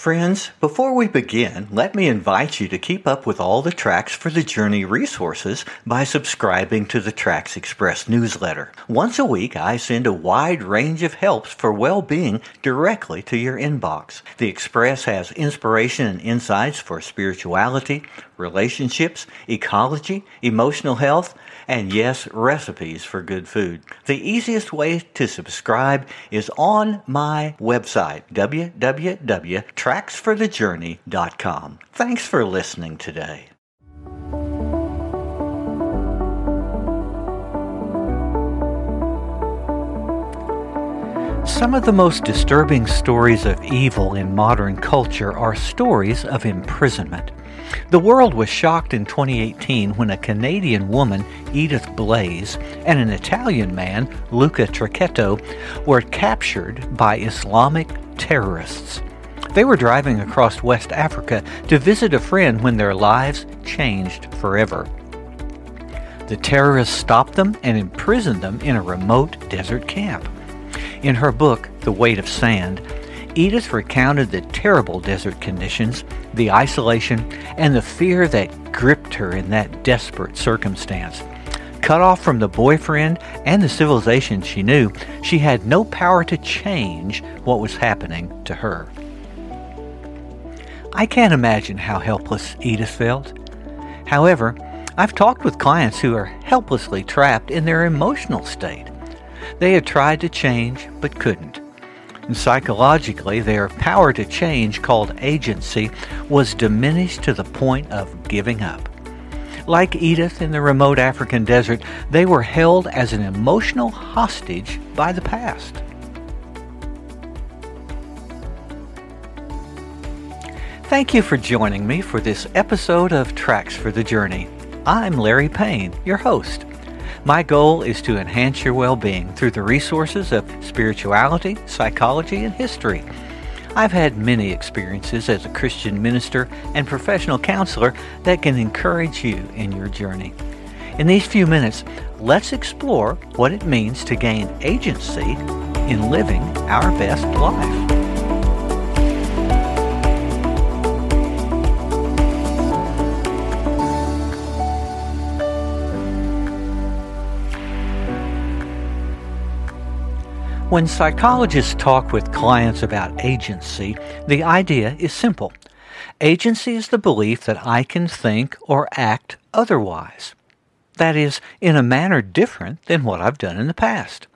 Friends, before we begin, let me invite you to keep up with all the Tracks for the Journey resources by subscribing to the Tracks Express newsletter. Once a week, I send a wide range of helps for well-being directly to your inbox. The Express has inspiration and insights for spirituality, relationships, ecology, emotional health, and yes, recipes for good food. The easiest way to subscribe is on my website, www.tracksforthejourney.com. Thanks for listening today. Some of the most disturbing stories of evil in modern culture are stories of imprisonment. The world was shocked in 2018 when a Canadian woman, Edith Blais, and an Italian man, Luca Tacchetto, were captured by Islamic terrorists. They were driving across West Africa to visit a friend when their lives changed forever. The terrorists stopped them and imprisoned them in a remote desert camp. In her book, The Weight of Sand, Edith recounted the terrible desert conditions, the isolation, and the fear that gripped her in that desperate circumstance. Cut off from the boyfriend and the civilization she knew, she had no power to change what was happening to her. I can't imagine how helpless Edith felt. However, I've talked with clients who are helplessly trapped in their emotional state. They had tried to change but couldn't. And psychologically, their power to change, called agency, was diminished to the point of giving up. Like Edith in the remote African desert, they were held as an emotional hostage by the past. Thank you for joining me for this episode of Tracks for the Journey. I'm Larry Payne, your host. My goal is to enhance your well being through the resources of spirituality, psychology, and history. I've had many experiences as a Christian minister and professional counselor that can encourage you in your journey. In these few minutes, let's explore what it means to gain agency in living our best life. When psychologists talk with clients about agency, the idea is simple. Agency is the belief that I can think or act otherwise. That is, in a manner different than what I've done in the past.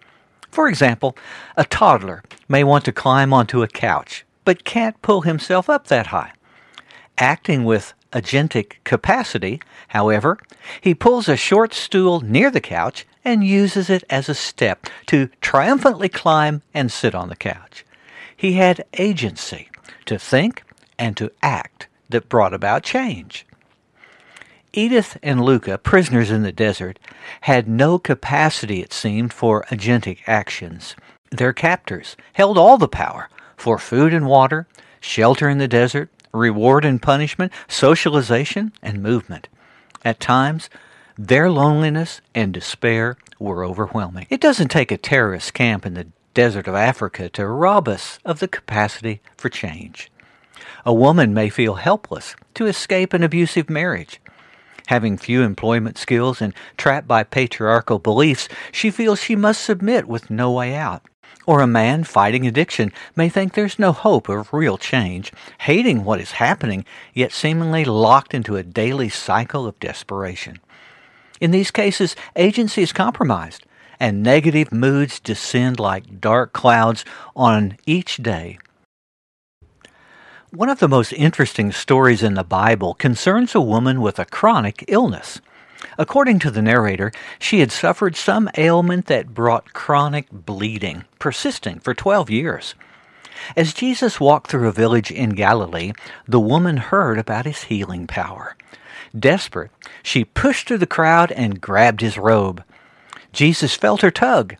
For example, a toddler may want to climb onto a couch, but can't pull himself up that high. Acting with agentic capacity, however, he pulls a short stool near the couch and uses it as a step to triumphantly climb and sit on the couch. He had agency to think and to act that brought about change. Edith and Luca, prisoners in the desert, had no capacity, it seemed, for agentic actions. Their captors held all the power for food and water, shelter in the desert, reward and punishment, socialization, and movement. At times, their loneliness and despair were overwhelming. It doesn't take a terrorist camp in the desert of Africa to rob us of the capacity for change. A woman may feel helpless to escape an abusive marriage. Having few employment skills and trapped by patriarchal beliefs, she feels she must submit with no way out. Or a man fighting addiction may think there's no hope of real change, hating what is happening, yet seemingly locked into a daily cycle of desperation. In these cases, agency is compromised, and negative moods descend like dark clouds on each day. One of the most interesting stories in the Bible concerns a woman with a chronic illness. According to the narrator, she had suffered some ailment that brought chronic bleeding, persisting for 12 years. As Jesus walked through a village in Galilee, the woman heard about his healing power. Desperate, she pushed through the crowd and grabbed his robe. Jesus felt her tug,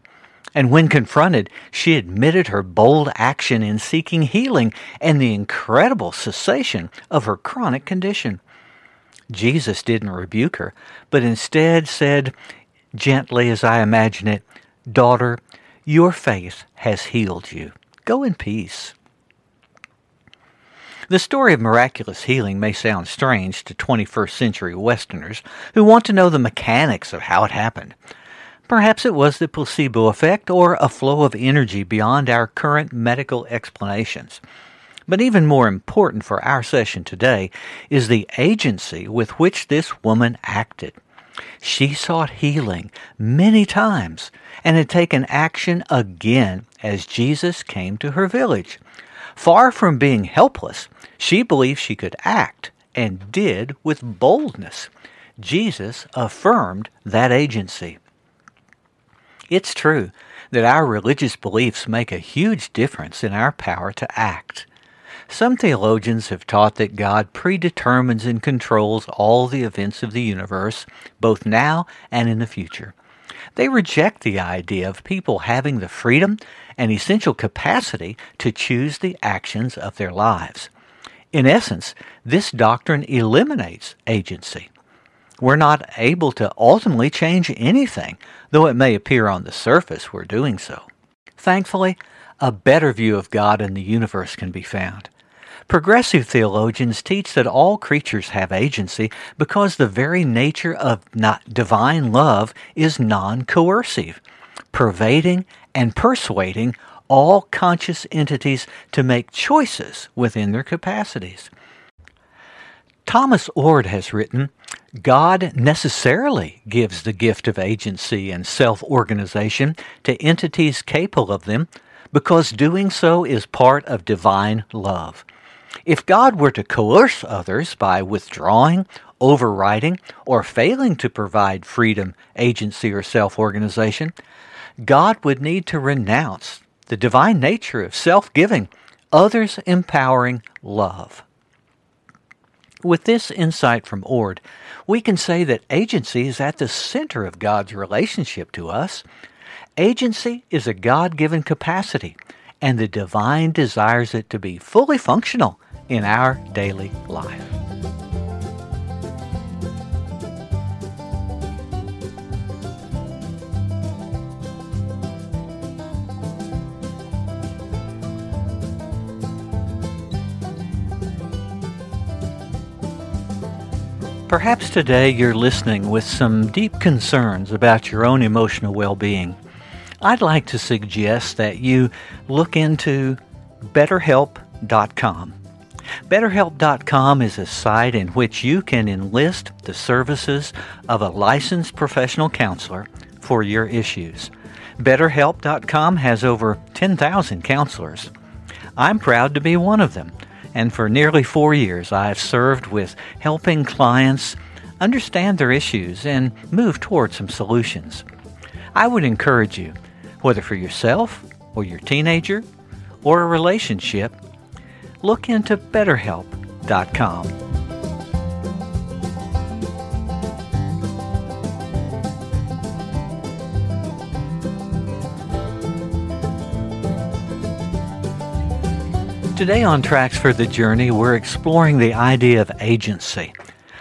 and when confronted, she admitted her bold action in seeking healing and the incredible cessation of her chronic condition. Jesus didn't rebuke her, but instead said, gently as I imagine it, Daughter, your faith has healed you. Go in peace. The story of miraculous healing may sound strange to 21st century Westerners who want to know the mechanics of how it happened. Perhaps it was the placebo effect or a flow of energy beyond our current medical explanations. But even more important for our session today is the agency with which this woman acted. She sought healing many times and had taken action again as Jesus came to her village. Far from being helpless, she believed she could act and did with boldness. Jesus affirmed that agency. It's true that our religious beliefs make a huge difference in our power to act. Some theologians have taught that God predetermines and controls all the events of the universe, both now and in the future. They reject the idea of people having the freedom and essential capacity to choose the actions of their lives. In essence, this doctrine eliminates agency. We're not able to ultimately change anything, though it may appear on the surface we're doing so. Thankfully, a better view of God and the universe can be found. Progressive theologians teach that all creatures have agency because the very nature of divine love is non coercive, pervading and persuading all conscious entities to make choices within their capacities. Thomas Oord has written God necessarily gives the gift of agency and self organization to entities capable of them because doing so is part of divine love. If God were to coerce others by withdrawing, overriding, or failing to provide freedom, agency, or self organization, God would need to renounce the divine nature of self giving, others empowering love. With this insight from Oord, we can say that agency is at the center of God's relationship to us. Agency is a God given capacity, and the divine desires it to be fully functional in our daily life. Perhaps today you're listening with some deep concerns about your own emotional well being. I'd like to suggest that you look into BetterHelp.com. BetterHelp.com is a site in which you can enlist the services of a licensed professional counselor for your issues. BetterHelp.com has over 10,000 counselors. I'm proud to be one of them, and for nearly four years I've served with helping clients understand their issues and move toward some solutions. I would encourage you, whether for yourself or your teenager or a relationship, look into BetterHelp.com. Today on Tracks for the Journey, we're exploring the idea of agency,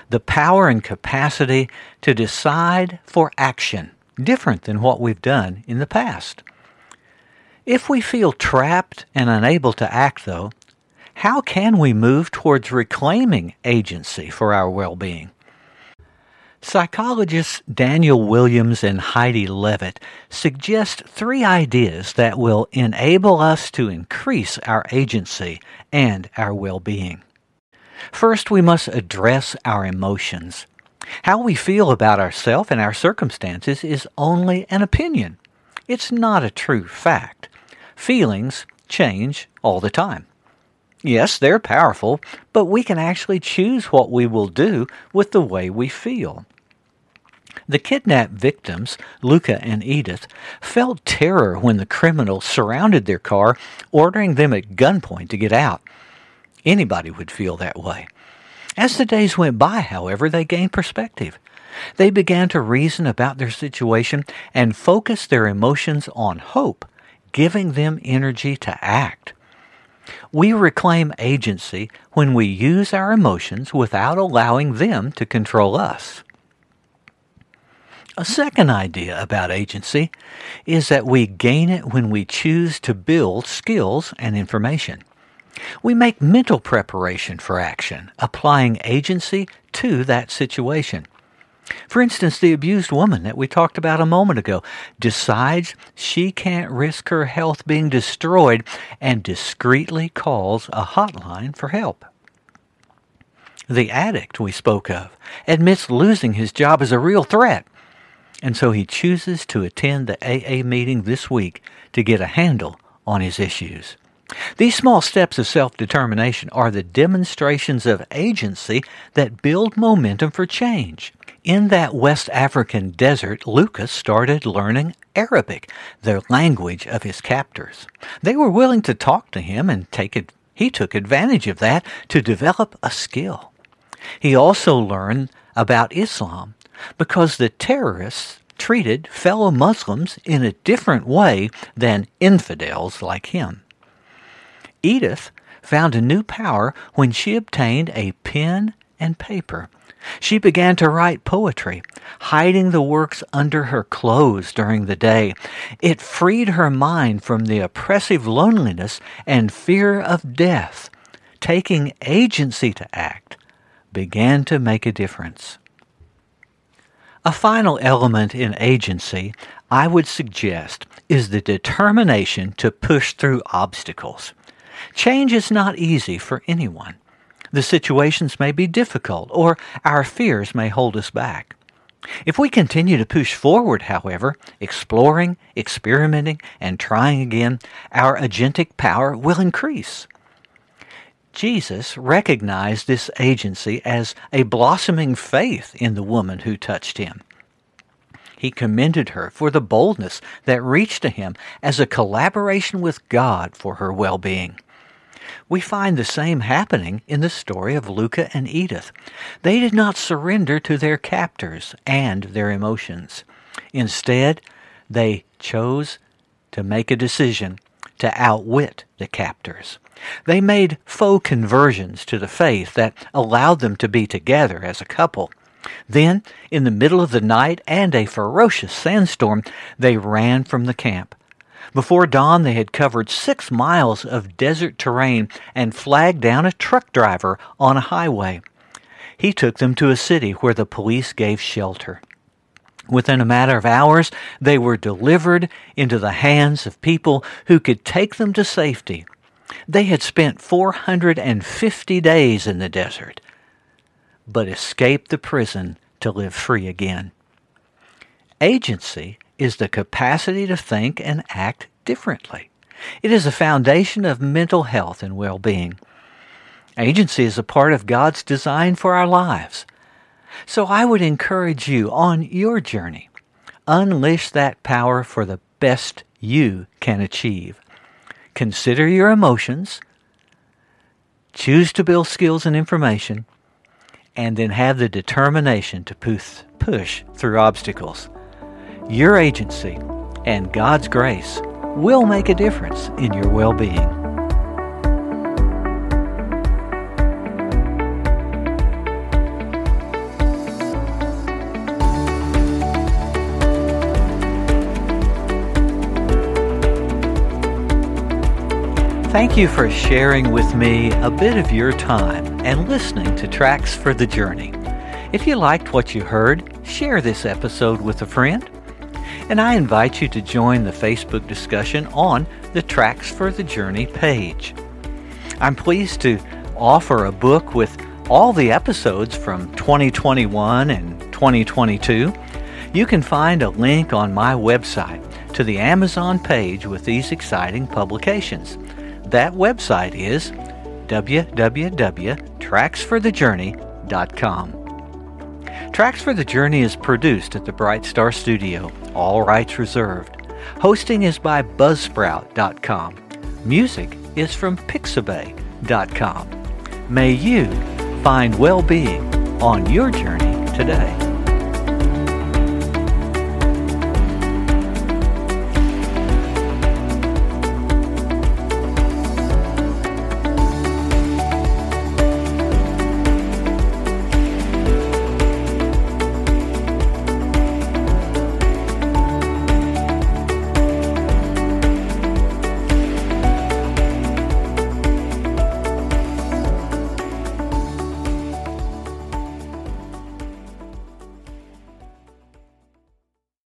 the power and capacity to decide for action, different than what we've done in the past. If we feel trapped and unable to act, though, how can we move towards reclaiming agency for our well being? Psychologists Daniel Williams and Heidi Levitt suggest three ideas that will enable us to increase our agency and our well being. First, we must address our emotions. How we feel about ourselves and our circumstances is only an opinion. It's not a true fact. Feelings change all the time. Yes, they're powerful, but we can actually choose what we will do with the way we feel. The kidnapped victims, Luca and Edith, felt terror when the criminals surrounded their car, ordering them at gunpoint to get out. Anybody would feel that way. As the days went by, however, they gained perspective. They began to reason about their situation and focus their emotions on hope, giving them energy to act. We reclaim agency when we use our emotions without allowing them to control us. A second idea about agency is that we gain it when we choose to build skills and information. We make mental preparation for action, applying agency to that situation. For instance, the abused woman that we talked about a moment ago decides she can't risk her health being destroyed and discreetly calls a hotline for help. The addict we spoke of admits losing his job is a real threat, and so he chooses to attend the AA meeting this week to get a handle on his issues. These small steps of self determination are the demonstrations of agency that build momentum for change. In that West African desert, Lucas started learning Arabic, the language of his captors. They were willing to talk to him and take it. He took advantage of that to develop a skill. He also learned about Islam because the terrorists treated fellow Muslims in a different way than infidels like him. Edith found a new power when she obtained a pen and paper she began to write poetry, hiding the works under her clothes during the day. It freed her mind from the oppressive loneliness and fear of death. Taking agency to act began to make a difference. A final element in agency I would suggest is the determination to push through obstacles. Change is not easy for anyone. The situations may be difficult, or our fears may hold us back. If we continue to push forward, however, exploring, experimenting, and trying again, our agentic power will increase. Jesus recognized this agency as a blossoming faith in the woman who touched him. He commended her for the boldness that reached to him as a collaboration with God for her well being. We find the same happening in the story of Luca and Edith. They did not surrender to their captors and their emotions. Instead, they chose to make a decision to outwit the captors. They made faux conversions to the faith that allowed them to be together as a couple. Then, in the middle of the night and a ferocious sandstorm, they ran from the camp. Before dawn, they had covered six miles of desert terrain and flagged down a truck driver on a highway. He took them to a city where the police gave shelter. Within a matter of hours, they were delivered into the hands of people who could take them to safety. They had spent 450 days in the desert, but escaped the prison to live free again. Agency is the capacity to think and act differently. It is a foundation of mental health and well being. Agency is a part of God's design for our lives. So I would encourage you on your journey, unleash that power for the best you can achieve. Consider your emotions, choose to build skills and information, and then have the determination to push through obstacles your agency, and God's grace will make a difference in your well being. Thank you for sharing with me a bit of your time and listening to Tracks for the Journey. If you liked what you heard, share this episode with a friend and I invite you to join the Facebook discussion on the Tracks for the Journey page. I'm pleased to offer a book with all the episodes from 2021 and 2022. You can find a link on my website to the Amazon page with these exciting publications. That website is www.tracksforthejourney.com. Tracks for the Journey is produced at the Bright Star Studio, all rights reserved. Hosting is by Buzzsprout.com. Music is from Pixabay.com. May you find well being on your journey today.